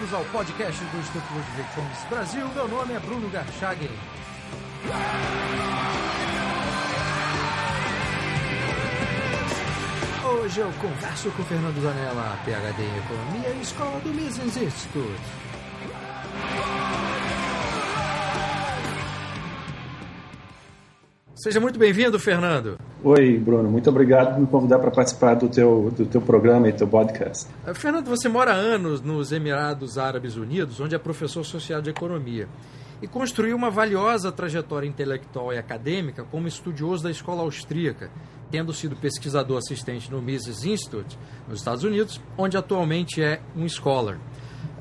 bem-vindos ao podcast do Instituto Ludwig Fomes Brasil. Meu nome é Bruno Garchagen. Hoje eu converso com Fernando Zanella, PhD em Economia e Escola do Mises Institute. Seja muito bem-vindo, Fernando. Oi, Bruno. Muito obrigado por me convidar para participar do teu, do teu programa e teu podcast. Uh, Fernando, você mora há anos nos Emirados Árabes Unidos, onde é professor social de economia, e construiu uma valiosa trajetória intelectual e acadêmica como estudioso da escola austríaca, tendo sido pesquisador assistente no Mises Institute, nos Estados Unidos, onde atualmente é um scholar.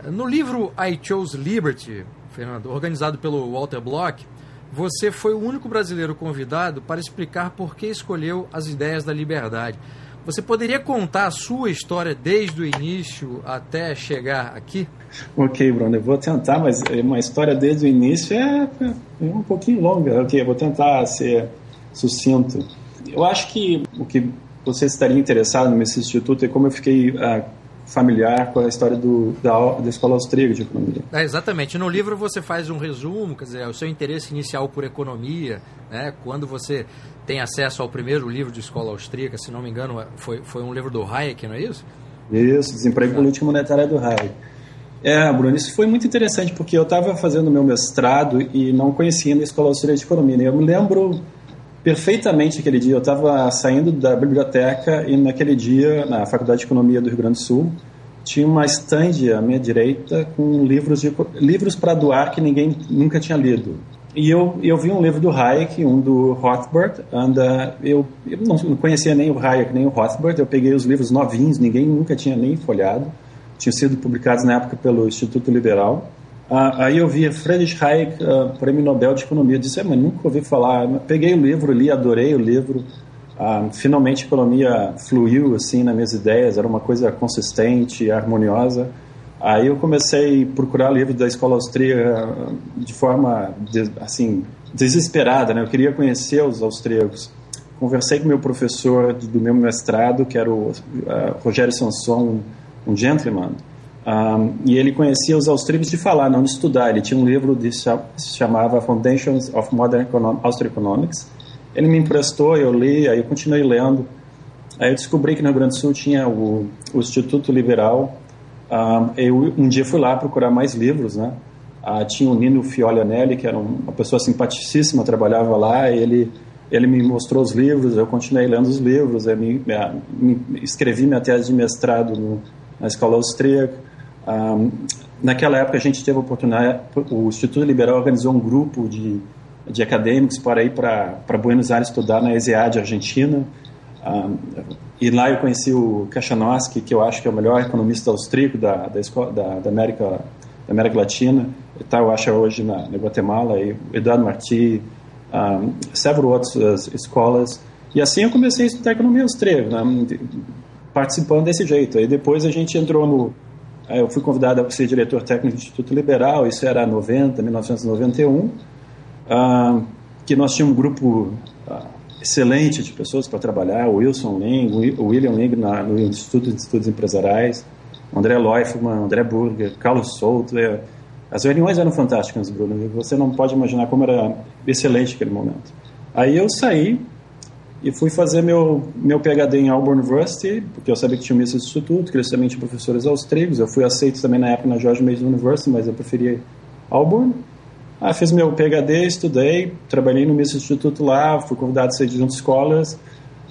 Uh, no livro I Chose Liberty, Fernando, organizado pelo Walter Block, você foi o único brasileiro convidado para explicar por que escolheu as ideias da liberdade. Você poderia contar a sua história desde o início até chegar aqui? Ok, Bruno, eu vou tentar, mas uma história desde o início é, é um pouquinho longa. Ok, eu vou tentar ser sucinto. Eu acho que o que você estaria interessado nesse instituto é como eu fiquei uh, familiar com a história do, da, da escola austríaca de economia. É, exatamente. No livro você faz um resumo, quer dizer, o seu interesse inicial por economia, né? quando você tem acesso ao primeiro livro de escola austríaca, se não me engano, foi, foi um livro do Hayek, não é isso? Isso, Desemprego Político Monetário do Hayek. É, Bruno, isso foi muito interessante, porque eu estava fazendo meu mestrado e não conhecia a escola austríaca de economia. Né? Eu me lembro perfeitamente aquele dia. Eu estava saindo da biblioteca e naquele dia, na Faculdade de Economia do Rio Grande do Sul, tinha uma estande à minha direita com livros livros para doar que ninguém nunca tinha lido. E eu, eu vi um livro do Hayek, um do Rothbard, anda, eu, eu não, não conhecia nem o Hayek nem o Rothbard, eu peguei os livros novinhos, ninguém nunca tinha nem folhado, tinham sido publicados na época pelo Instituto Liberal. Ah, aí eu vi Friedrich Hayek, uh, Prêmio Nobel de Economia. Eu disse, é, mas nunca ouvi falar. Peguei o livro, li, adorei o livro. Ah, finalmente a economia fluiu assim nas minhas ideias, era uma coisa consistente, harmoniosa. Aí eu comecei a procurar livros da escola austríaca de forma assim desesperada, né? Eu queria conhecer os austríacos. Conversei com meu professor do meu mestrado, que era o uh, Rogério Sanson, um gentleman. Um, e ele conhecia os austríacos de falar, não de estudar. Ele tinha um livro que se chamava Foundations of Modern Econo Austro Economics. Ele me emprestou, eu li, aí eu continuei lendo. Aí eu descobri que no Rio Grande do Sul tinha o, o Instituto Liberal. Um, eu um dia fui lá procurar mais livros, né? Uh, tinha o Nino Fiolianelli, que era uma pessoa simpaticíssima, trabalhava lá. ele ele me mostrou os livros, eu continuei lendo os livros, eu me, me, me escrevi minha tese de mestrado no, na escola austríaca. Um, naquela época a gente teve a oportunidade, o Instituto Liberal organizou um grupo de, de acadêmicos para ir para Buenos Aires estudar na ESEAD Argentina. Um, e lá eu conheci o Kachanowski, que eu acho que é o melhor economista austríaco da, da, escola, da, da América, da América Latina. Está, eu acho, hoje na, na Guatemala. E Eduardo Martí, um, several outras escolas. E assim eu comecei a estudar economia austríaca, né, participando desse jeito. Aí depois a gente entrou no eu fui convidado a ser diretor técnico do Instituto Liberal, isso era 90, 1991, uh, que nós tínhamos um grupo uh, excelente de pessoas para trabalhar, o Wilson Ling, o William Ling na, no Instituto de Estudos Empresariais, André Leufman, André Burger, Carlos Souto. As reuniões eram fantásticas, Bruno, você não pode imaginar como era excelente aquele momento. Aí eu saí e fui fazer meu, meu PhD em Auburn University, porque eu sabia que tinha um Instituto, que eles também tinham professores austríacos. Eu fui aceito também na época na George Mason University, mas eu preferi Auburn. Ah, fiz meu PhD, estudei, trabalhei no Mises Instituto lá, fui convidado a ser de junto escolas,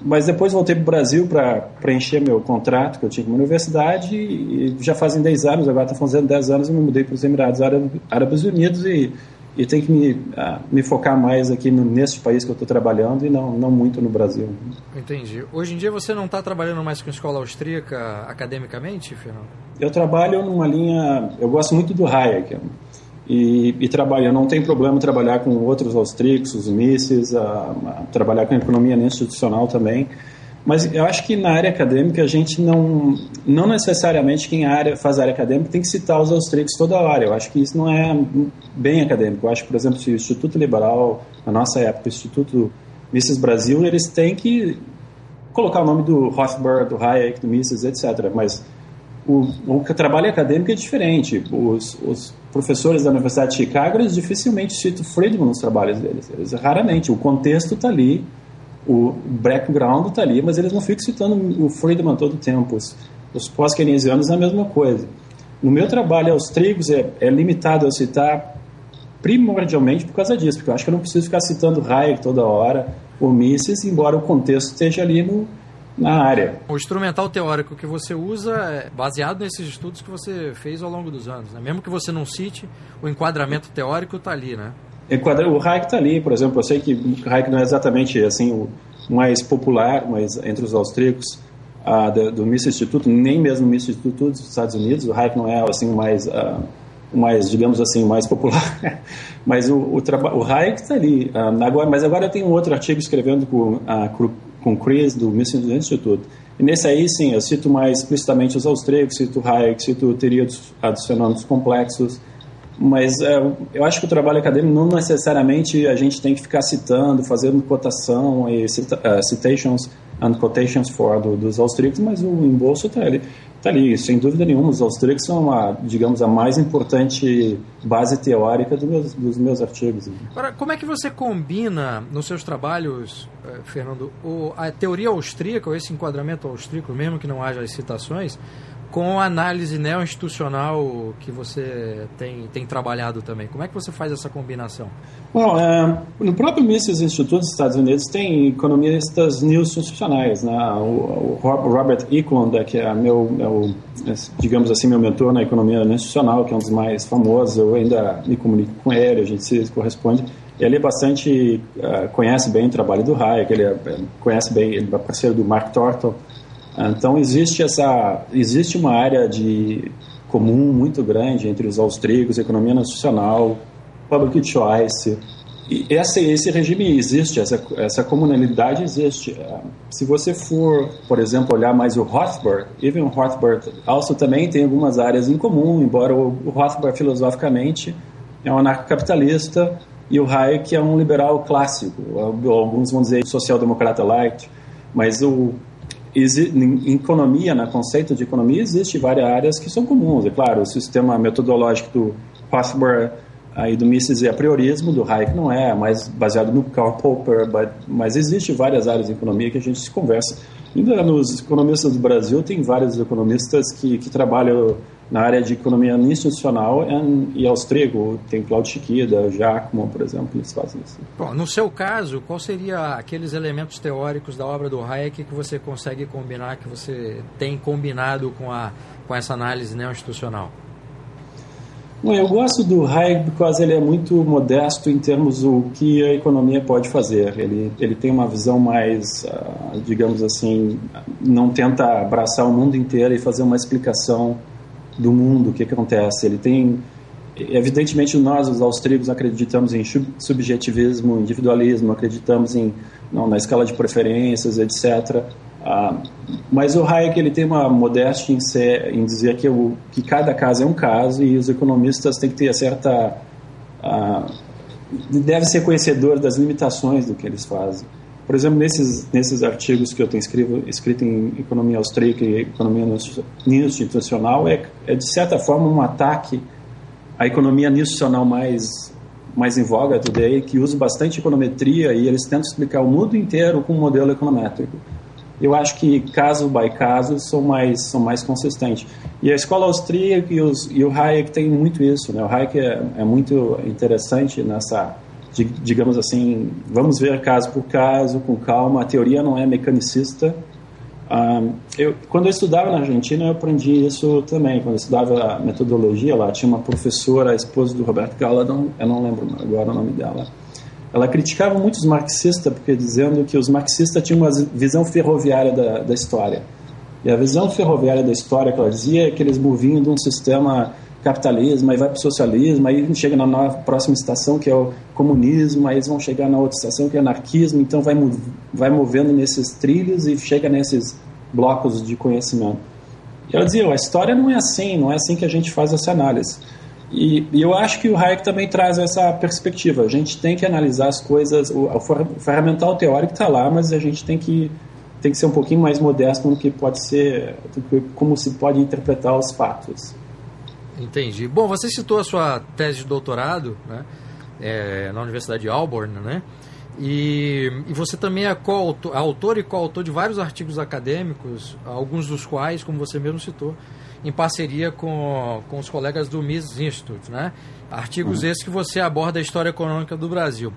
mas depois voltei para o Brasil para preencher meu contrato que eu tinha com a universidade e já fazem 10 anos, agora está fazendo 10 anos, eu me mudei para os Emirados Árabes Unidos e e tem que me, uh, me focar mais aqui no, nesse país que eu estou trabalhando e não, não muito no Brasil. Entendi. Hoje em dia você não está trabalhando mais com escola austríaca academicamente, Fernando? Eu trabalho numa linha. Eu gosto muito do Hayek. E, e trabalho, não tenho problema trabalhar com outros austríacos, os Mises, a, a, trabalhar com economia institucional também. Mas eu acho que na área acadêmica a gente não, não necessariamente quem área, faz área acadêmica tem que citar os austríacos toda hora. Eu acho que isso não é bem acadêmico. Eu acho por exemplo, se o Instituto Liberal, na nossa época, o Instituto Mises Brasil, eles têm que colocar o nome do Rothbard, do Hayek, do Mises, etc. Mas o, o trabalho acadêmico é diferente. Os, os, professores da Universidade de Chicago, eles dificilmente citam Friedman nos trabalhos deles. Eles, raramente. O contexto está ali, o background está ali, mas eles não ficam citando o Friedman todo o tempo. Os, os pós-keynesianos é a mesma coisa. No meu trabalho austríacos é, é limitado a citar primordialmente por causa disso, porque eu acho que eu não preciso ficar citando Hayek toda hora, ou Mises, embora o contexto esteja ali no, na área. O instrumental teórico que você usa é baseado nesses estudos que você fez ao longo dos anos. Né? Mesmo que você não cite, o enquadramento teórico está ali, né? O Hayek está ali, por exemplo. Eu sei que o Hayek não é exatamente assim o mais popular, mas entre os austríacos uh, do, do Mises Instituto, nem mesmo o Mises Instituto dos Estados Unidos, o Hayek não é assim o mais uh, mais, digamos assim, mais popular. mas o, o, o Hayek está ali. Uh, agora, mas agora eu tenho um outro artigo escrevendo com, uh, com Chris, do Mises Institute. E nesse aí, sim, eu cito mais explicitamente os austríacos, cito Hayek, cito teoria dos, dos fenômenos complexos. Mas uh, eu acho que o trabalho acadêmico não necessariamente a gente tem que ficar citando, fazendo cotação e cita, citations and quotations for do, dos austríacos, mas o embolso está ali. Está ali, sem dúvida nenhuma. Os austríacos são, a, digamos, a mais importante base teórica do meus, dos meus artigos. Agora, como é que você combina nos seus trabalhos, eh, Fernando, o, a teoria austríaca, ou esse enquadramento austríaco, mesmo que não haja as citações, com a análise neo-institucional que você tem, tem trabalhado também. Como é que você faz essa combinação? Bom, é, no próprio Mises Institute dos Estados Unidos tem economistas neo-institucionais. Né? O, o, Robert Eklund, que é meu, meu, digamos assim, meu mentor na economia neo-institucional, que é um dos mais famosos, eu ainda me comunico com ele, a gente se corresponde. Ele é bastante, uh, conhece bem o trabalho do Hayek, ele é, conhece bem, ele é parceiro do Mark Tortel, então existe essa existe uma área de comum muito grande entre os austríacos, economia nacional, public choice. E esse, esse regime existe, essa, essa comunalidade existe. Se você for, por exemplo, olhar mais o Rothbard, even o Rothbard also também tem algumas áreas em comum, embora o Rothbard filosoficamente é um anarcocapitalista e o Hayek é um liberal clássico, alguns vão dizer social-democrata light, mas o em economia, no conceito de economia, existe várias áreas que são comuns. É claro, o sistema metodológico do Rothbard aí do Mises é a priorismo, do Hayek não é, é mais baseado no Karl Popper, mas existe várias áreas de economia que a gente se conversa. Ainda nos economistas do Brasil, tem vários economistas que, que trabalham na área de economia institucional e austríaco, tem Claudio Chiquida, Giacomo, por exemplo, eles fazem isso. Bom, no seu caso, qual seria aqueles elementos teóricos da obra do Hayek que você consegue combinar, que você tem combinado com, a, com essa análise neo-institucional? Bom, eu gosto do Hayek porque ele é muito modesto em termos do que a economia pode fazer. Ele, ele tem uma visão mais, uh, digamos assim, não tenta abraçar o mundo inteiro e fazer uma explicação do mundo, o que, que acontece. Ele tem, evidentemente, nós, os austríacos, acreditamos em subjetivismo, individualismo, acreditamos em não, na escala de preferências, etc. Ah, mas o Hayek ele tem uma modéstia em, ser, em dizer que, o, que cada caso é um caso e os economistas têm que ter certa ah, deve ser conhecedor das limitações do que eles fazem. Por exemplo, nesses, nesses artigos que eu tenho escrito, escrito em economia austríaca e economia institucional, é, é de certa forma um ataque à economia institucional mais, mais em voga today, que usa bastante econometria e eles tentam explicar o mundo inteiro com um modelo econométrico. Eu acho que caso by caso são mais são mais consistentes. E a escola austríaca e, os, e o Hayek tem muito isso, né? O Hayek é, é muito interessante nessa digamos assim, vamos ver caso por caso, com calma. A teoria não é mecanicista. Eu, quando eu estudava na Argentina, eu aprendi isso também. Quando eu estudava a metodologia lá, tinha uma professora, a esposa do Roberto Galadon, eu não lembro agora o nome dela. Ela criticava muito os marxistas, porque dizendo que os marxistas tinham uma visão ferroviária da, da história. E a visão ferroviária da história que ela dizia é que eles moviam de um sistema capitalismo, aí vai para o socialismo, aí chega na próxima estação que é o comunismo, aí eles vão chegar na outra estação que é anarquismo, então vai, vai movendo nesses trilhos e chega nesses blocos de conhecimento. E ela dizia, a história não é assim, não é assim que a gente faz essa análise. E, e, eu acho que o Hayek também traz essa perspectiva. A gente tem que analisar as coisas, o, o ferramental teórico está lá, mas a gente tem que tem que ser um pouquinho mais modesto no que pode ser, como se pode interpretar os fatos. Entendi. Bom, você citou a sua tese de doutorado, né, é, na Universidade de Auburn, né? E, e você também é coautor, autor e coautor de vários artigos acadêmicos, alguns dos quais, como você mesmo citou, em parceria com, com os colegas do Mises Institute, né? Artigos uhum. esses que você aborda a história econômica do Brasil.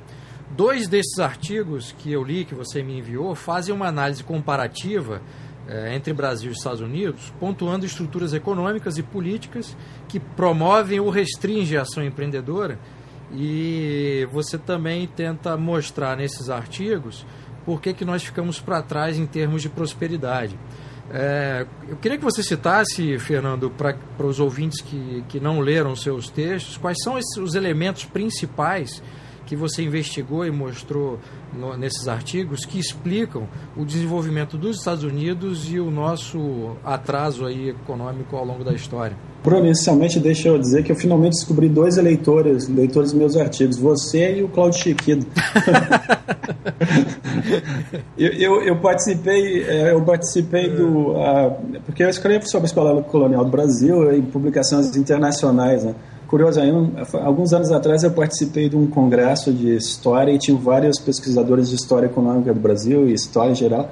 Dois desses artigos que eu li, que você me enviou, fazem uma análise comparativa eh, entre Brasil e Estados Unidos, pontuando estruturas econômicas e políticas que promovem ou restringem a ação empreendedora. E você também tenta mostrar nesses artigos por que, que nós ficamos para trás em termos de prosperidade. É, eu queria que você citasse, Fernando, para os ouvintes que, que não leram seus textos, quais são esses, os elementos principais que você investigou e mostrou no, nesses artigos que explicam o desenvolvimento dos Estados Unidos e o nosso atraso aí econômico ao longo da história. Bruno, inicialmente deixa eu dizer que eu finalmente descobri dois eleitores, leitores dos meus artigos, você e o Claudio Chiquido. eu, eu, eu, participei, é, eu participei do. Uh, porque eu escrevo sobre a Escola Colonial do Brasil em publicações internacionais, né? Curioso, alguns anos atrás eu participei de um congresso de história e tinha vários pesquisadores de história econômica do Brasil e história em geral.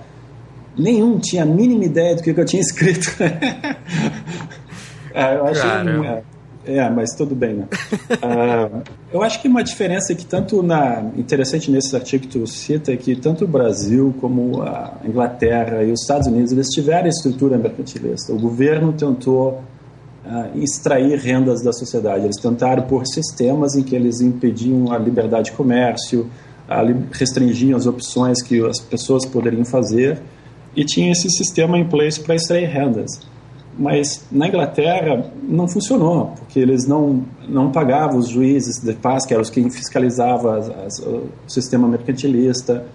Nenhum tinha a mínima ideia do que eu tinha escrito. é, eu achei. É, é, mas tudo bem, né? uh, eu acho que uma diferença que tanto na interessante nesse artigo que tu cita é que tanto o Brasil como a Inglaterra e os Estados Unidos eles tiveram estrutura mercantilista. O governo tentou uh, extrair rendas da sociedade. Eles tentaram por sistemas em que eles impediam a liberdade de comércio, restringiam as opções que as pessoas poderiam fazer e tinha esse sistema em place para extrair rendas. Mas na Inglaterra não funcionou, porque eles não, não pagavam os juízes de paz, que eram os quem fiscalizavam o sistema mercantilista.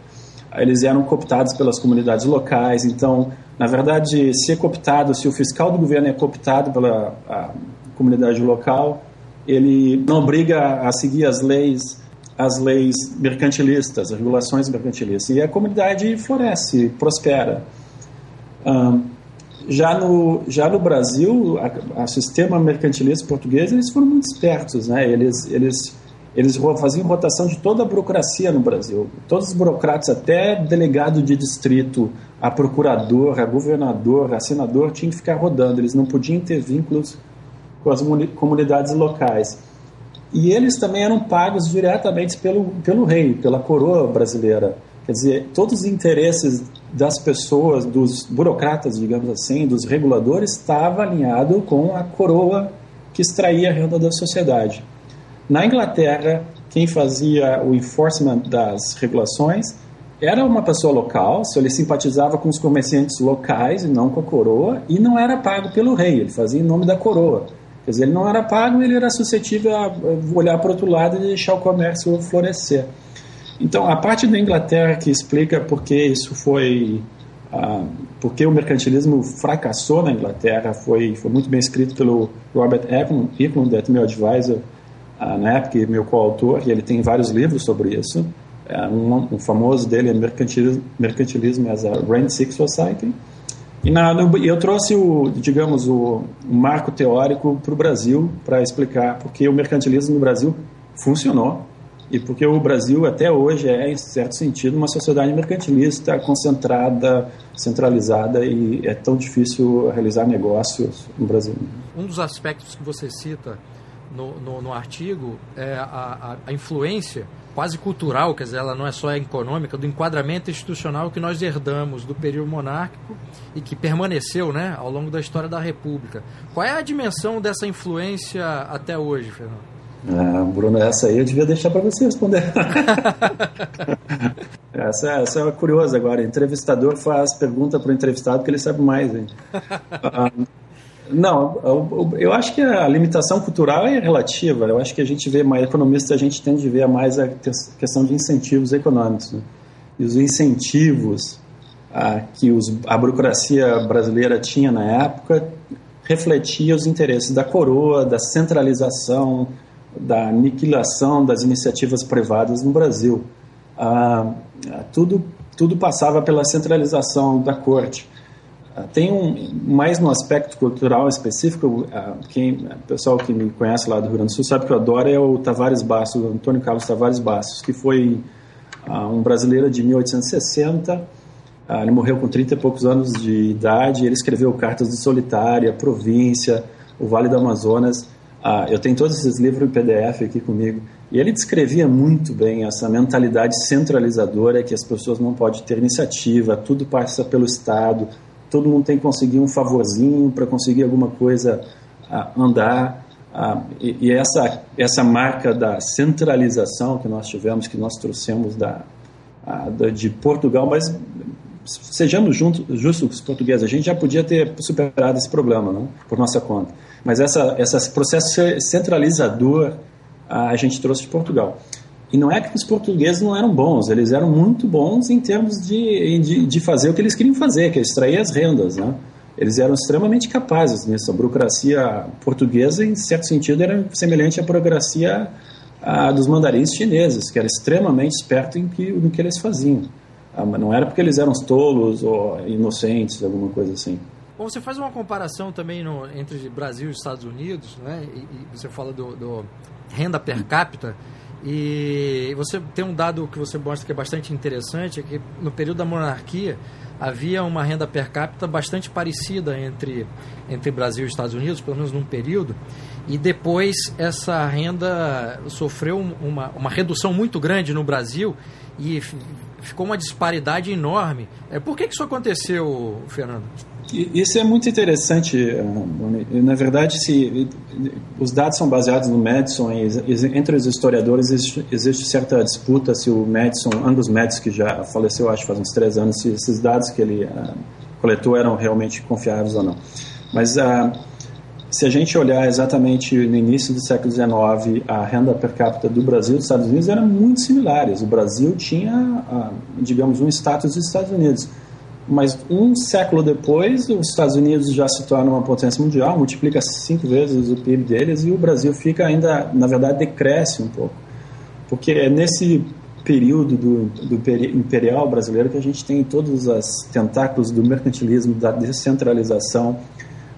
Eles eram cooptados pelas comunidades locais, então na verdade, se é cooptado, se o fiscal do governo é cooptado pela comunidade local, ele não obriga a seguir as leis as leis mercantilistas, as regulações mercantilistas. E a comunidade floresce, prospera. Um, já, no, já no Brasil, o sistema mercantilista português, eles foram muito espertos. Né? Eles, eles eles faziam rotação de toda a burocracia no Brasil. Todos os burocratas, até delegado de distrito, a procurador, a governador, a senador, tinham que ficar rodando. Eles não podiam ter vínculos com as comunidades locais. E eles também eram pagos diretamente pelo, pelo rei, pela coroa brasileira. Quer dizer, todos os interesses das pessoas, dos burocratas, digamos assim, dos reguladores, estavam alinhados com a coroa que extraía a renda da sociedade. Na Inglaterra, quem fazia o enforcement das regulações era uma pessoa local, se ele simpatizava com os comerciantes locais e não com a coroa, e não era pago pelo rei, ele fazia em nome da coroa. Quer dizer, ele não era pago, ele era suscetível a olhar para o outro lado e deixar o comércio florescer. Então, a parte da Inglaterra que explica por que isso foi. Ah, porque o mercantilismo fracassou na Inglaterra foi, foi muito bem escrito pelo Robert Eklund, Eklund meu advisor ah, na época, meu coautor, e ele tem vários livros sobre isso. É, um, um, famoso dele é Mercantilismo, Mercantilismo as a Rent Sick Society. E na, eu trouxe o, digamos, o, o marco teórico para o Brasil para explicar porque o mercantilismo no Brasil funcionou e porque o Brasil até hoje é, em certo sentido, uma sociedade mercantilista concentrada, centralizada e é tão difícil realizar negócios no Brasil. Um dos aspectos que você cita no, no, no artigo é a, a, influência quase cultural, quer dizer, ela não é só econômica, do enquadramento institucional que nós herdamos do período monárquico e que permaneceu né, ao longo da história da República. Qual é a dimensão dessa influência até hoje, Fernando? Ah, Bruno, essa aí eu devia deixar para você responder. essa, essa é curiosa agora. O entrevistador faz pergunta para o entrevistado que ele sabe mais. Hein? Ah, não, eu, eu, acho que a limitação cultural é relativa. Eu acho que a gente vê mais, economistas, a gente tende a ver mais a questão de incentivos econômicos. Né? E os incentivos a, que os, a burocracia brasileira tinha na época refletia os interesses da coroa, da centralização, da aniquilação das iniciativas privadas no Brasil. Ah, tudo tudo passava pela centralização da corte. Uh, tem um mais no aspecto cultural específico. Uh, quem, pessoal que me conhece lá do Rio Grande do Sul sabe que eu adoro é o Tavares Bastos, o Antônio Carlos Tavares Bastos, que foi um brasileiro de 1860. ele morreu com 30 e poucos anos de idade. Ele escreveu Cartas de Solitária, Província, O Vale do Amazonas. eu tenho todos esses livros em PDF aqui comigo. E ele descrevia muito bem essa mentalidade centralizadora que as pessoas não podem ter iniciativa, tudo passa pelo Estado, todo mundo tem que conseguir um favorzinho para conseguir alguma coisa uh, andar. Uh, e, e, essa, essa marca da centralização que nós tivemos, que nós trouxemos da, da de Portugal, mas sejamos juntos, justos com os portugueses, a gente já podia ter superado esse problema, não? por nossa conta. Mas essa, esse processo centralizador a gente trouxe de Portugal. E não é que os portugueses não eram bons, eles eram muito bons em termos de, de, de fazer o que eles queriam fazer, que é extrair as rendas, né? Eles eram extremamente capazes nisso. A burocracia portuguesa, em certo sentido, era semelhante à burocracia a, dos mandarins chineses, que era extremamente esperto em que, no que eles faziam. Ah, não era porque eles eram tolos ou inocentes, alguma coisa assim. Bom, você faz uma comparação também no, entre Brasil e Estados Unidos, né? E, e você fala do, do renda per capita. E você tem um dado que você mostra que é bastante interessante, é que no período da monarquia havia uma renda per capita bastante parecida entre, entre Brasil e Estados Unidos, pelo menos num período, e depois essa renda sofreu uma, uma redução muito grande no Brasil e ficou uma disparidade enorme. É, por que, que isso aconteceu, Fernando? Isso é muito interessante. Eh, na verdade, se, os dados são baseados no Madison e entre os historiadores existe, certa disputa se o Madison, Angus Madison, que já faleceu acho faz uns três anos, se esses dados que ele uh, coletou eram realmente confiáveis ou não. Mas uh, se a gente olhar exatamente no início do século XIX, a renda per capita do Brasil e dos Estados Unidos eram muito similares. O Brasil tinha, uh, digamos, um status dos Estados Unidos mas um século depois, os Estados Unidos já se torna uma potência mundial, multiplica cinco vezes o PIB deles e o Brasil fica ainda, na verdade, decresce um pouco. Porque é nesse período do, do imperial brasileiro que a gente tem todos os tentáculos do mercantilismo, da descentralização,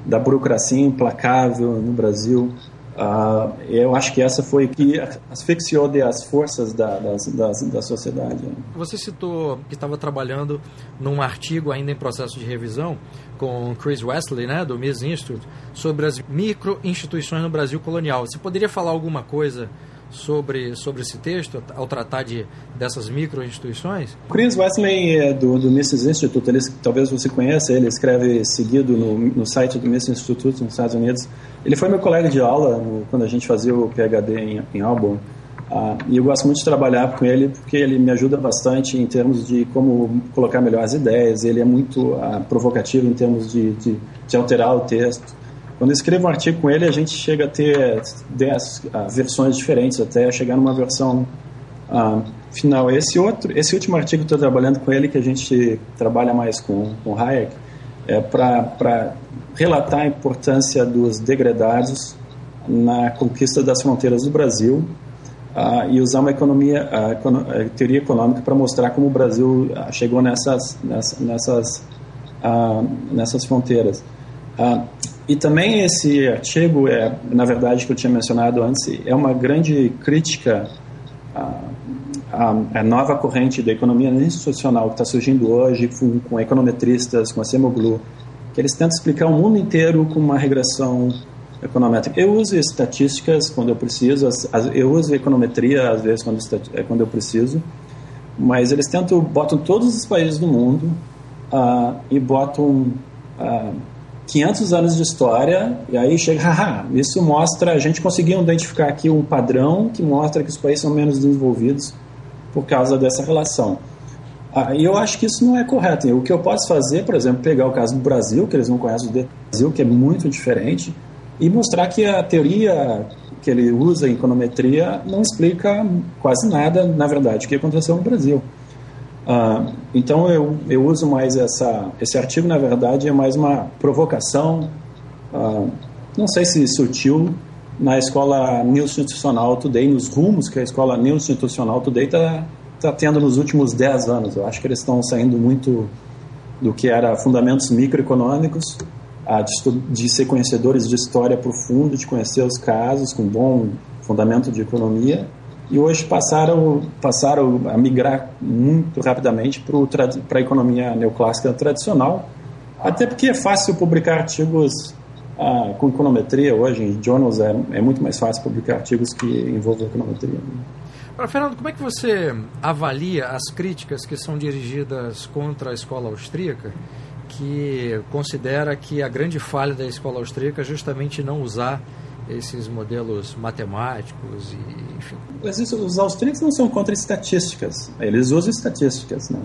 da burocracia implacável no Brasil, Uh, eu acho que essa foi que asfixiou as forças da, das, das, da sociedade. Você citou que estava trabalhando num artigo ainda em processo de revisão com Chris Wesley, né, do Mises Institute, sobre as micro-instituições no Brasil colonial. Você poderia falar alguma coisa sobre, sobre esse texto, ao tratar de, dessas micro-instituições? Chris Wesley, é do, do Mises Institute, ele, talvez você conheça, ele escreve seguido no, no site do Mises Institute nos Estados Unidos, ele foi meu colega de aula no, quando a gente fazia o PhD em, em Auburn. Ah, e eu gosto muito de trabalhar com ele porque ele me ajuda bastante em termos de como colocar melhor as ideias. Ele é muito ah, provocativo em termos de, de, de, alterar o texto. Quando eu escrevo um artigo com ele, a gente chega a ter 10 ah, versões diferentes até chegar numa versão ah, final. Esse outro, esse último artigo que estou trabalhando com ele, que a gente trabalha mais com, com Hayek, é para relatar a importância dos degradados na conquista das fronteiras do Brasil uh, e usar uma economia, uh, a teoria econômica para mostrar como o Brasil uh, chegou nessas, nessas, nessas, nessas fronteiras. E também esse artigo, é, na verdade, que eu tinha mencionado antes, é uma grande crítica à, nova corrente da economia institucional que está surgindo hoje com, com econometristas, com a Semoglu, que eles tentam explicar o mundo inteiro com uma regressão econométrica. Eu uso estatísticas quando eu preciso, eu uso econometria às vezes quando, é, quando eu preciso, mas eles tentam, botam todos os países do mundo uh, e botam uh, 500 anos de história e aí chega, haha, isso mostra, a gente conseguiu identificar aqui um padrão que mostra que os países são menos desenvolvidos por causa dessa relação. Ah, e eu acho que isso não é correto. O que eu posso fazer, por exemplo, pegar o caso do Brasil, que eles não conhecem o Brasil, que é muito diferente, e mostrar que a teoria que ele usa em econometria não explica quase nada, na verdade, o que aconteceu no Brasil. Uh, então eu, eu uso mais essa, esse artigo, na verdade, é mais uma provocação, uh, não sei se sutil, na escola Institucional Today, nos rumos que a escola Institucional Today está está tendo nos últimos 10 anos. Eu acho que eles estão saindo muito do que era fundamentos microeconômicos, a de, de ser conhecedores de história profunda, de conhecer os casos com bom fundamento de economia, e hoje passaram, passaram a migrar muito rapidamente para a economia neoclássica tradicional, até porque é fácil publicar artigos ah, com econometria hoje, em journals é, é, muito mais fácil publicar artigos que envolvem econometria. Agora, Fernando, como é que você avalia as críticas que são dirigidas contra a escola austríaca, que considera que a grande falha da escola austríaca é justamente não usar esses modelos matemáticos e enfim. Os austríacos não são contra estatísticas, eles usam estatísticas, né?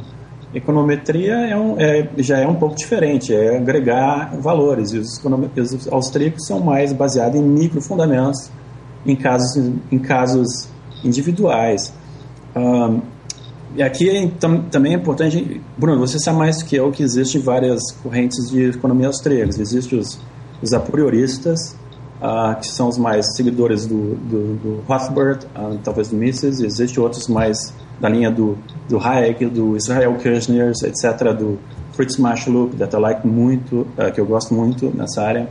Econometria é um, é, já é um pouco diferente, é agregar valores. E os, os austríacos são mais baseados em microfundamentos, em casos, em casos individuais. Um, e aqui é, tam, também é importante, Bruno, você sabe mais do que eu que existem várias correntes de economia austríacas. Existem os, os a prioristas, uh, que são os mais seguidores do, do, do Rothbard, uh, talvez do Mises, existem outros mais da linha do, do Hayek, do Israel Kirzner, etc., do Fritz que eu like muito, uh, que eu gosto muito nessa área.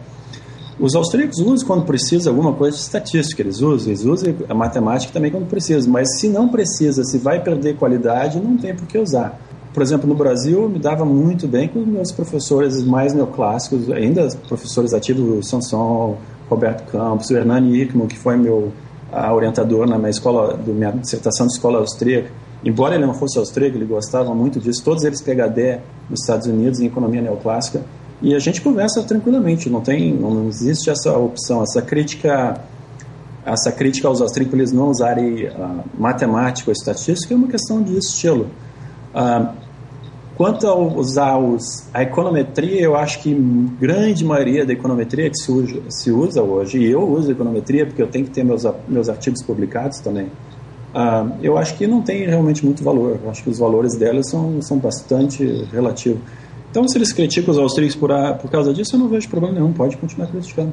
Os austríacos usam quando precisa alguma coisa de estatística, eles usam, eles usam a matemática também quando precisa, mas se não precisa, se vai perder qualidade, não tem por que usar. Por exemplo, no Brasil, me dava muito bem com os meus professores mais neoclássicos, ainda professores ativos, o Sanson, Roberto Campos, o Hernani Hickman, que foi meu orientador na minha escola, da minha dissertação de escola austríaca. Embora ele não fosse austríaco, ele gostava muito disso. Todos eles PhD nos Estados Unidos em economia neoclássica. E a gente conversa tranquilamente, não tem, não existe essa opção, essa crítica, essa crítica aos austríacos eles não usarem uh, matemática ou estatística é uma questão de estilo. Uh, Quanto a usar os, a econometria, eu acho que grande maioria da econometria que se usa, se usa hoje, e eu uso econometria porque eu tenho que ter meus, meus artigos publicados também, uh, eu acho que não tem realmente muito valor. Eu acho que os valores delas são, são bastante relativos. Então, se eles criticam os austríacos por, a, por causa disso, eu não vejo problema nenhum. Pode continuar criticando.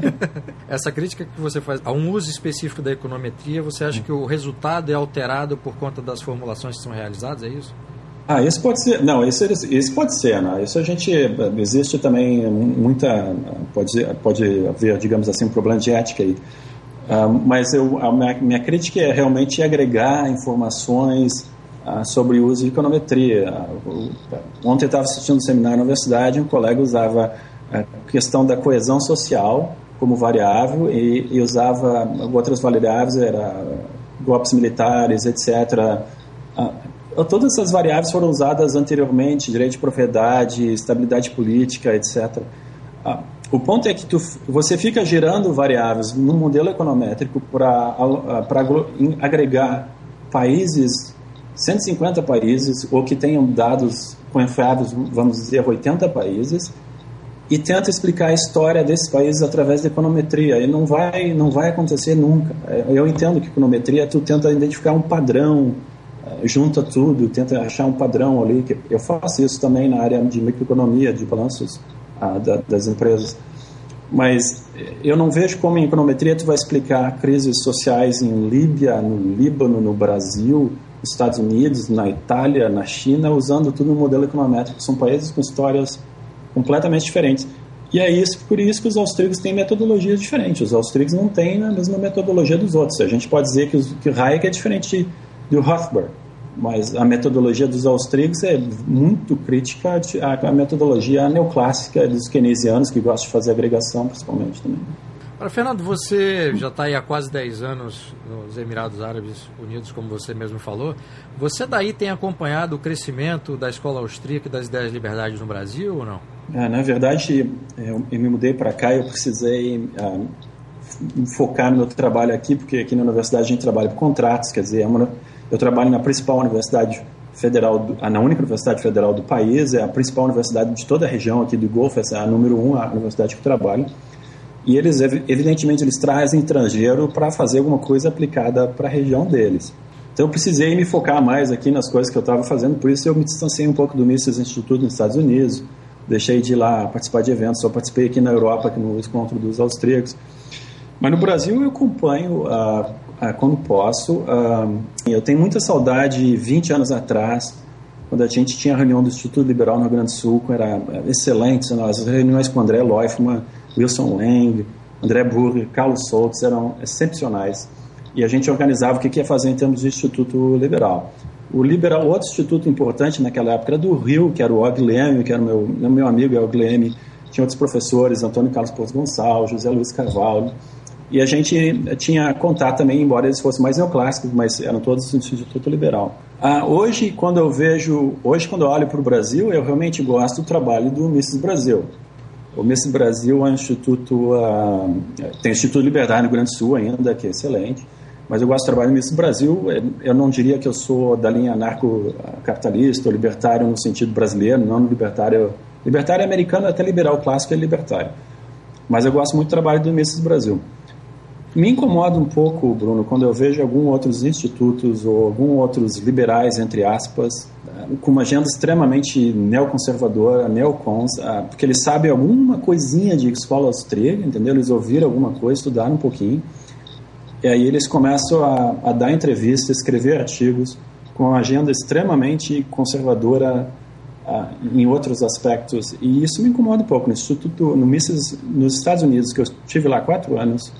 Essa crítica que você faz a um uso específico da econometria, você acha que o resultado é alterado por conta das formulações que são realizadas? É isso? Ah, isso pode ser. Não, isso, isso pode ser, né? Isso a gente. Existe também muita. Pode, pode haver, digamos assim, um problema de ética aí. Uh, mas eu, a minha, minha, crítica é realmente agregar informações uh, sobre o uso de econometria. Uh, ontem eu estava assistindo um seminário na universidade, um colega usava a questão da coesão social como variável e, e usava outras variáveis, era golpes militares, etc todas essas variáveis foram usadas anteriormente, direito de propriedade, estabilidade política, etc. Ah, o ponto é que tu, você fica gerando variáveis no modelo econométrico para agregar países, 150 países, ou que tenham dados confiáveis, vamos dizer, 80 países, e tenta explicar a história desses países através da econometria. E não vai, não vai acontecer nunca. Eu entendo que econometria, tu tenta identificar um padrão, junta tudo, tenta achar um padrão ali. Eu faço isso também na área de microeconomia, de balanços ah, da, das empresas. Mas eu não vejo como em econometria tu vai explicar crises sociais em Líbia, no Líbano, no Brasil, nos Estados Unidos, na Itália, na China, usando tudo no modelo econométrico. São países com histórias completamente diferentes. E é isso, por isso que os austríacos têm metodologias diferentes. Os austríacos não têm a mesma metodologia dos outros. A gente pode dizer que, os, que Hayek é diferente de, do Rothbard mas a metodologia dos austríacos é muito crítica à metodologia neoclássica dos keynesianos, que gostam de fazer agregação, principalmente também. Agora, Fernando, você já está aí há quase 10 anos nos Emirados Árabes Unidos, como você mesmo falou. Você daí tem acompanhado o crescimento da escola austríaca e das ideias de liberdade no Brasil ou não? É, na verdade, eu, eu me mudei para cá e eu precisei ah, focar no meu trabalho aqui, porque aqui na universidade a gente trabalha por contratos, quer dizer, é uma eu trabalho na principal universidade federal, do, na única universidade federal do país, é a principal universidade de toda a região aqui do Golfo, essa é a número um, a universidade que eu trabalho. E eles, evidentemente, eles trazem estrangeiro para fazer alguma coisa aplicada para a região deles. Então eu precisei me focar mais aqui nas coisas que eu estava fazendo, por isso eu me distanciei um pouco do Mises Institute nos Estados Unidos, deixei de ir lá participar de eventos, só participei aqui na Europa, aqui no encontro dos austríacos. Mas no Brasil eu acompanho, uh, uh, quando posso. Uh, eu tenho muita saudade, 20 anos atrás, quando a gente tinha a reunião do Instituto Liberal no Rio Grande do Sul, era excelente, as reuniões com André Leufman, Wilson Lang, André Burger, Carlos Soltz eram excepcionais. E a gente organizava o que ia fazer em termos de Instituto Liberal. O Liberal, outro instituto importante naquela época era do Rio, que era o Leme, que era meu, meu amigo, é o Leme. Tinha outros professores, Antônio Carlos Porto Gonçalves, José Luiz Carvalho. E a gente tinha contato também, embora eles fossem mais neoclássicos, mas eram todos do Instituto Liberal. Ah, hoje, quando eu vejo, hoje quando eu olho para o Brasil, eu realmente gosto do trabalho do Mises Brasil. O Mises Brasil é um instituto, ah, tem o Instituto Liberdade no Rio Grande do Sul ainda, que é excelente, mas eu gosto do trabalho do Mises Brasil. Eu não diria que eu sou da linha anarco-capitalista ou libertário no sentido brasileiro, não libertário. Libertário americano, até liberal clássico é libertário. Mas eu gosto muito do trabalho do Mises Brasil. Me incomoda um pouco, Bruno, quando eu vejo alguns outros institutos ou alguns outros liberais, entre aspas, eh, com uma agenda extremamente neoconservadora, neocons, ah, porque eles sabem alguma coisinha de escola austríaca, entendeu? Eles ouviram alguma coisa, estudaram um pouquinho, e aí eles começam a, a dar entrevistas, escrever artigos com uma agenda extremamente conservadora ah, em outros aspectos, e isso me incomoda um pouco. No Instituto, no Mises, nos Estados Unidos, que eu estive lá quatro anos,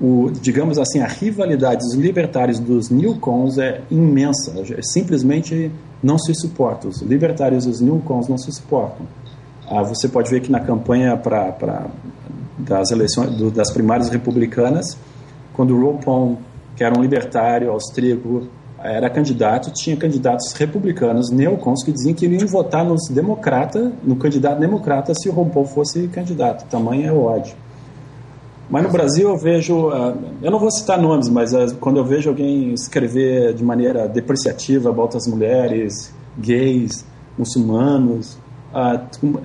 o, digamos assim, a rivalidade dos libertários dos newcons é imensa, é simplesmente não se suportam. Os libertários os newcons não se suportam. Ah, você pode ver que na campanha pra, pra das eleições do, das primárias republicanas, quando o Ropon, que era um libertário austríaco, era candidato, tinha candidatos republicanos, neocons, que diziam que iriam votar nos democrata, no candidato democrata se o fosse candidato. Tamanho é o ódio. Mas no Brasil eu vejo, uh, eu não vou citar nomes, mas uh, quando eu vejo alguém escrever de maneira depreciativa about as mulheres, gays, muçulmanos,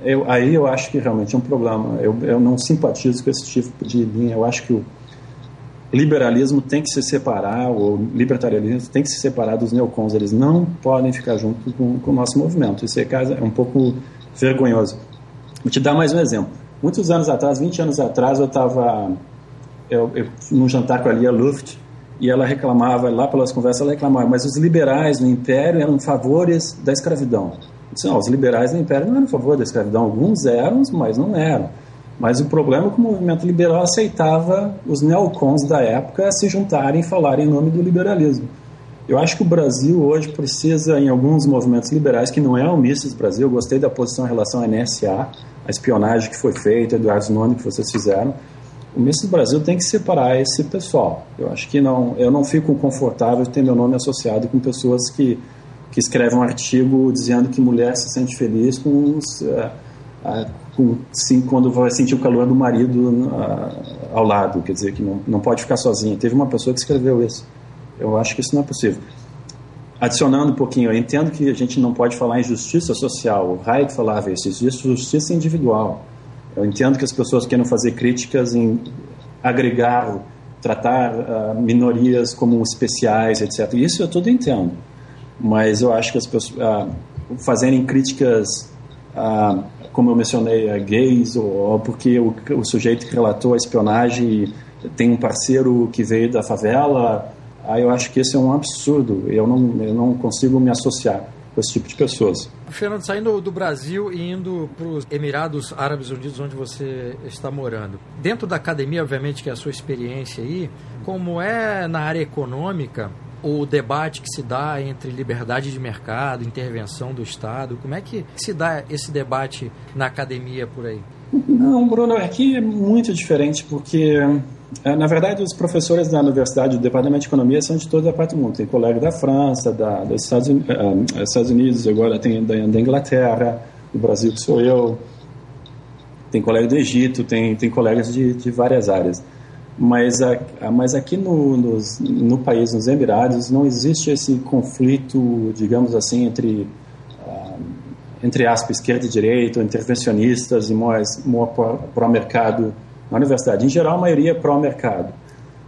eu, aí eu acho que realmente é um problema. Eu, não simpatizo com esse tipo de linha. Eu acho que o liberalismo tem que se separar, o libertarianismo tem que se separar dos neocons. Eles não podem ficar junto com, com o nosso movimento. Isso é, é um pouco vergonhoso. Vou te dar mais um exemplo. Muitos anos atrás, 20 anos atrás, eu estava eu, eu, num jantar com a Lia Luft e ela reclamava, lá pelas conversas, ela reclamava, mas os liberais no Império eram favores da escravidão. Disse, os liberais no Império não eram a favor da escravidão, alguns eram, mas não eram. Mas o problema é que o movimento liberal aceitava os neocons da época se juntarem e falarem em nome do liberalismo. Eu acho que o Brasil hoje precisa, em alguns movimentos liberais, que não é o Mises Brasil, eu gostei da posição em relação à NSA, a espionagem que foi feita, Eduardo Nome que vocês fizeram. O Mises Brasil tem que separar esse pessoal. Eu acho que não, eu não fico confortável ter meu nome associado com pessoas que, que escrevem um artigo dizendo que mulher se sente feliz com, uh, uh, com sim, quando vai sentir o calor do marido uh, ao lado, quer dizer, que não, não pode ficar sozinha. Teve uma pessoa que escreveu isso. Eu acho que isso não é possível. Adicionando um pouquinho, eu entendo que a gente não pode falar em justiça social. O Hayek falava isso, existe justiça individual. Eu entendo que as pessoas queiram fazer críticas em agregar, tratar uh, minorias como especiais, etc. Isso eu tudo entendo. Mas eu acho que as pessoas uh, fazerem críticas, uh, como eu mencionei, a gays, ou, ou porque o, o, sujeito que relatou a espionagem tem um parceiro que veio da favela, Aí eu acho que esse é um absurdo. Eu não, eu não consigo me associar com esse tipo de pessoas. Fernando, saindo do Brasil e indo para os Emirados Árabes Unidos, onde você está morando. Dentro da academia, obviamente, que é a sua experiência aí, como é na área econômica o debate que se dá entre liberdade de mercado, intervenção do Estado, como é que se dá esse debate na academia por aí? Não, Bruno, aqui é muito diferente porque é, na verdade, os professores da universidade do Departamento de Economia são de toda a parte do mundo. Tem colega da França, da, dos Estados, uh, Estados Unidos, agora tem da, da, Inglaterra, do Brasil, que sou eu. Tem colega do Egito, tem, tem colegas de, de várias áreas. Mas, a, mas aqui no, nos, no país, nos Emirados, não existe esse conflito, digamos assim, entre, entre aspas, esquerda e direita, intervencionistas e mais pró-mercado na universidade. Em geral, a maioria é pró-mercado.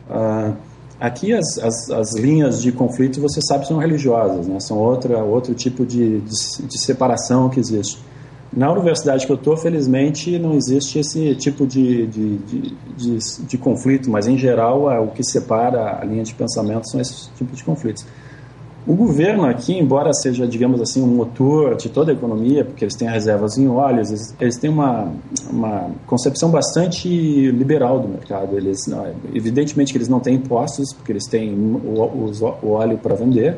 Uh, aqui, as, as, as, linhas de conflito, você sabe, são religiosas, né? são outra, outro tipo de, de, de separação que existe. Na universidade que eu estou, felizmente, não existe esse tipo de, de, de, de, conflito, mas em geral o que separa a linha de pensamento são esses tipos de conflitos. O governo aqui, embora seja, digamos assim, um motor de toda a economia, porque eles têm reservas em óleos, eles, eles têm uma, uma concepção bastante liberal do mercado. Eles, evidentemente que eles não têm impostos, porque eles têm o, o óleo para vender,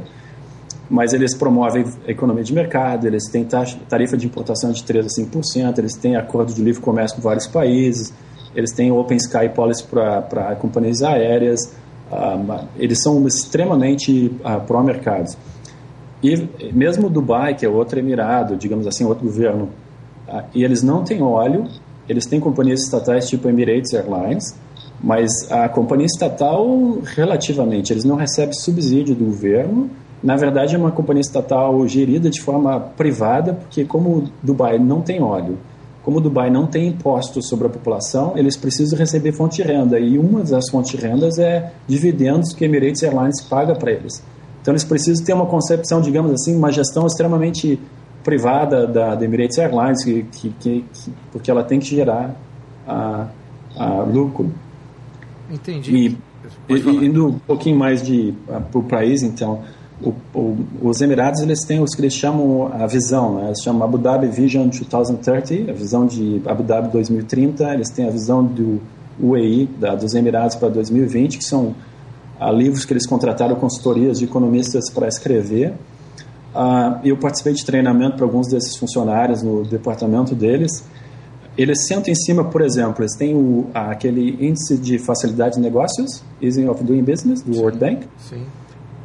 mas eles promovem a economia de mercado, eles têm tarifa de importação de 3% a 5%, eles têm acordo de livre comércio com vários países, eles têm Open Sky Policy para companhias aéreas, eles são extremamente uh, pró-mercados. E mesmo Dubai, que é outro emirado, digamos assim, outro governo, uh, e eles não têm óleo, eles têm companhias estatais tipo Emirates Airlines, mas a companhia estatal, relativamente, eles não recebem subsídio do governo, na verdade é uma companhia estatal gerida de forma privada, porque como Dubai não tem óleo, como Dubai não tem impostos sobre a população, eles precisam receber fonte de renda. E uma das fontes de rendas é dividendos que a Emirates Airlines paga para eles. Então eles precisam ter uma concepção, digamos assim, uma gestão extremamente privada da, da Emirates Airlines, que, que, que, porque ela tem que gerar a, a lucro. Entendi. E, e indo um pouquinho mais para o país, então, o, o, os Emirados eles têm os que eles chamam a visão, né? eles chamam Abu Dhabi Vision 2030, a visão de Abu Dhabi 2030, eles têm a visão do UAE, da, dos Emirados para 2020, que são ah, livros que eles contrataram consultorias de economistas para escrever. Ah, eu participei de treinamento para alguns desses funcionários no departamento deles. Eles sentam em cima, por exemplo, eles têm o, aquele índice de facilidade de negócios, Easing of Doing Business, do World Bank. Sim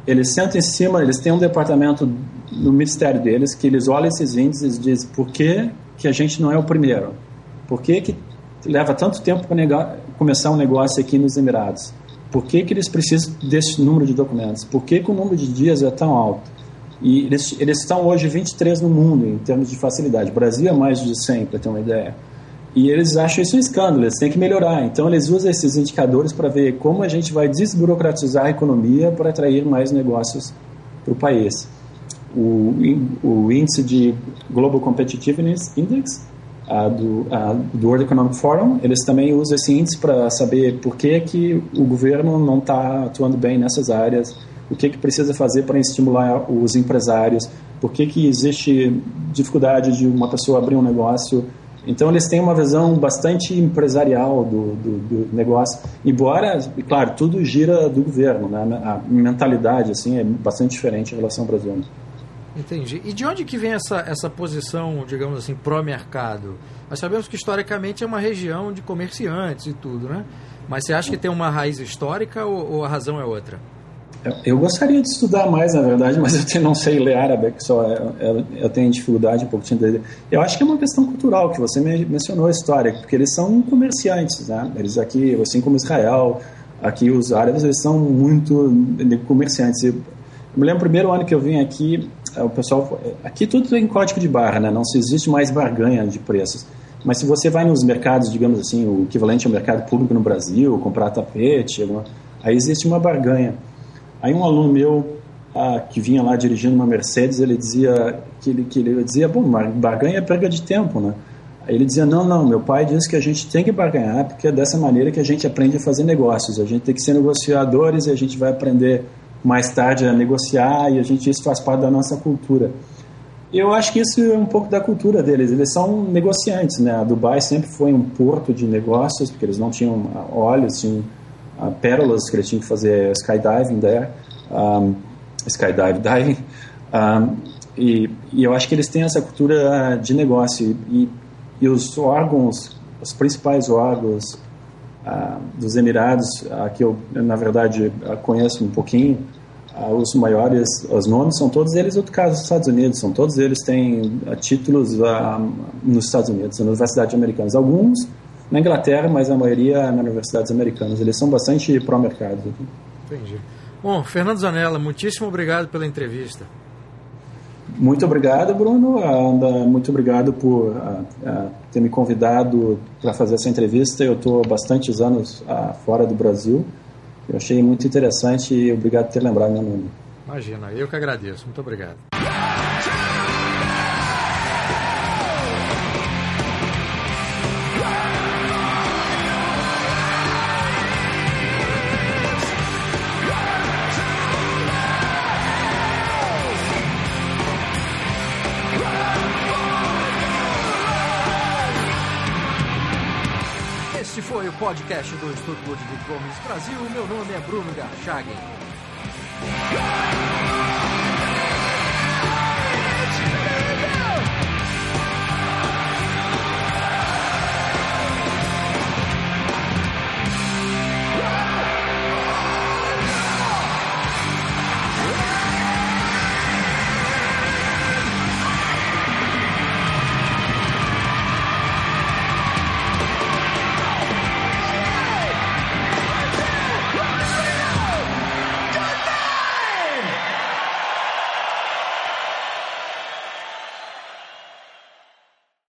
eles sentam em cima, eles têm um departamento no ministério deles que eles olham esses índices e dizem por que, que a gente não é o primeiro? Por que, que leva tanto tempo para começar um negócio aqui nos Emirados? Por que, que eles precisam desse número de documentos? Por que, que o número de dias é tão alto? E eles, eles estão hoje 23 no mundo em termos de facilidade. O Brasil é mais de 100, para ter uma ideia. E eles acham isso um escândalo, eles têm que melhorar. Então, eles usam esses indicadores para ver como a gente vai desburocratizar a economia para atrair mais negócios para o país. O, o índice de Global Competitiveness Index uh, do, uh, do World Economic Forum, eles também usam esse índice para saber por que, que o governo não está atuando bem nessas áreas, o que, que precisa fazer para estimular os empresários, por que, que existe dificuldade de uma pessoa abrir um negócio então eles têm uma visão bastante empresarial do, do, do, negócio, embora, claro, tudo gira do governo, né? A mentalidade assim é bastante diferente em relação ao Brasil. Entendi. E de onde que vem essa, essa posição, digamos assim, pró-mercado? Nós sabemos que historicamente é uma região de comerciantes e tudo, né? Mas você acha que tem uma raiz histórica ou, ou a razão é outra? Eu gostaria de estudar mais, na verdade, mas eu não sei ler árabe, que só eu, eu tenho dificuldade um pouco de entender. Eu acho que é uma questão cultural, que você mencionou a história, porque eles são comerciantes, né? Eles aqui, assim como Israel, aqui os árabes, eles são muito comerciantes. Eu me lembro o primeiro ano que eu vim aqui, o pessoal, aqui tudo tem código de barra, né? Não se existe mais barganha de preços. Mas se você vai nos mercados, digamos assim, o equivalente ao mercado público no Brasil, comprar tapete, aí existe uma barganha. Aí um aluno meu ah, que vinha lá dirigindo uma Mercedes, ele dizia que ele, que ele dizia, bom, barganha é perda de tempo, né? Ele dizia, não, não, meu pai disse que a gente tem que barganhar porque é dessa maneira que a gente aprende a fazer negócios. A gente tem que ser negociadores e a gente vai aprender mais tarde a negociar e a gente isso faz parte da nossa cultura. Eu acho que isso é um pouco da cultura deles. Eles são negociantes, né? A Dubai sempre foi um porto de negócios porque eles não tinham óleos, tinham uh, pérolas que eles tinham que fazer skydiving there, um, skydive diving, um, e, e, eu acho que eles têm essa cultura de negócio e, e os órgãos, os principais órgãos uh, dos Emirados, uh, que eu na verdade conheço um pouquinho, Uh, os maiores, os nomes são todos eles do caso dos Estados Unidos, são todos eles têm uh, títulos nos Estados Unidos, na universidades americanas. Alguns na Inglaterra, mas a maioria nas universidades americanas. Eles são bastante pró-mercado. Entendi. Bom, Fernando Zanella, muitíssimo obrigado pela entrevista. Muito obrigado, Bruno. Muito obrigado por ter me convidado para fazer essa entrevista. Eu estou bastantes anos fora do Brasil. Eu achei muito interessante e obrigado por ter lembrado meu nome. Imagina, eu que agradeço. Muito obrigado. Podcast do Instituto Ludwig Gomes Brasil. Meu nome é Bruno Garchagen.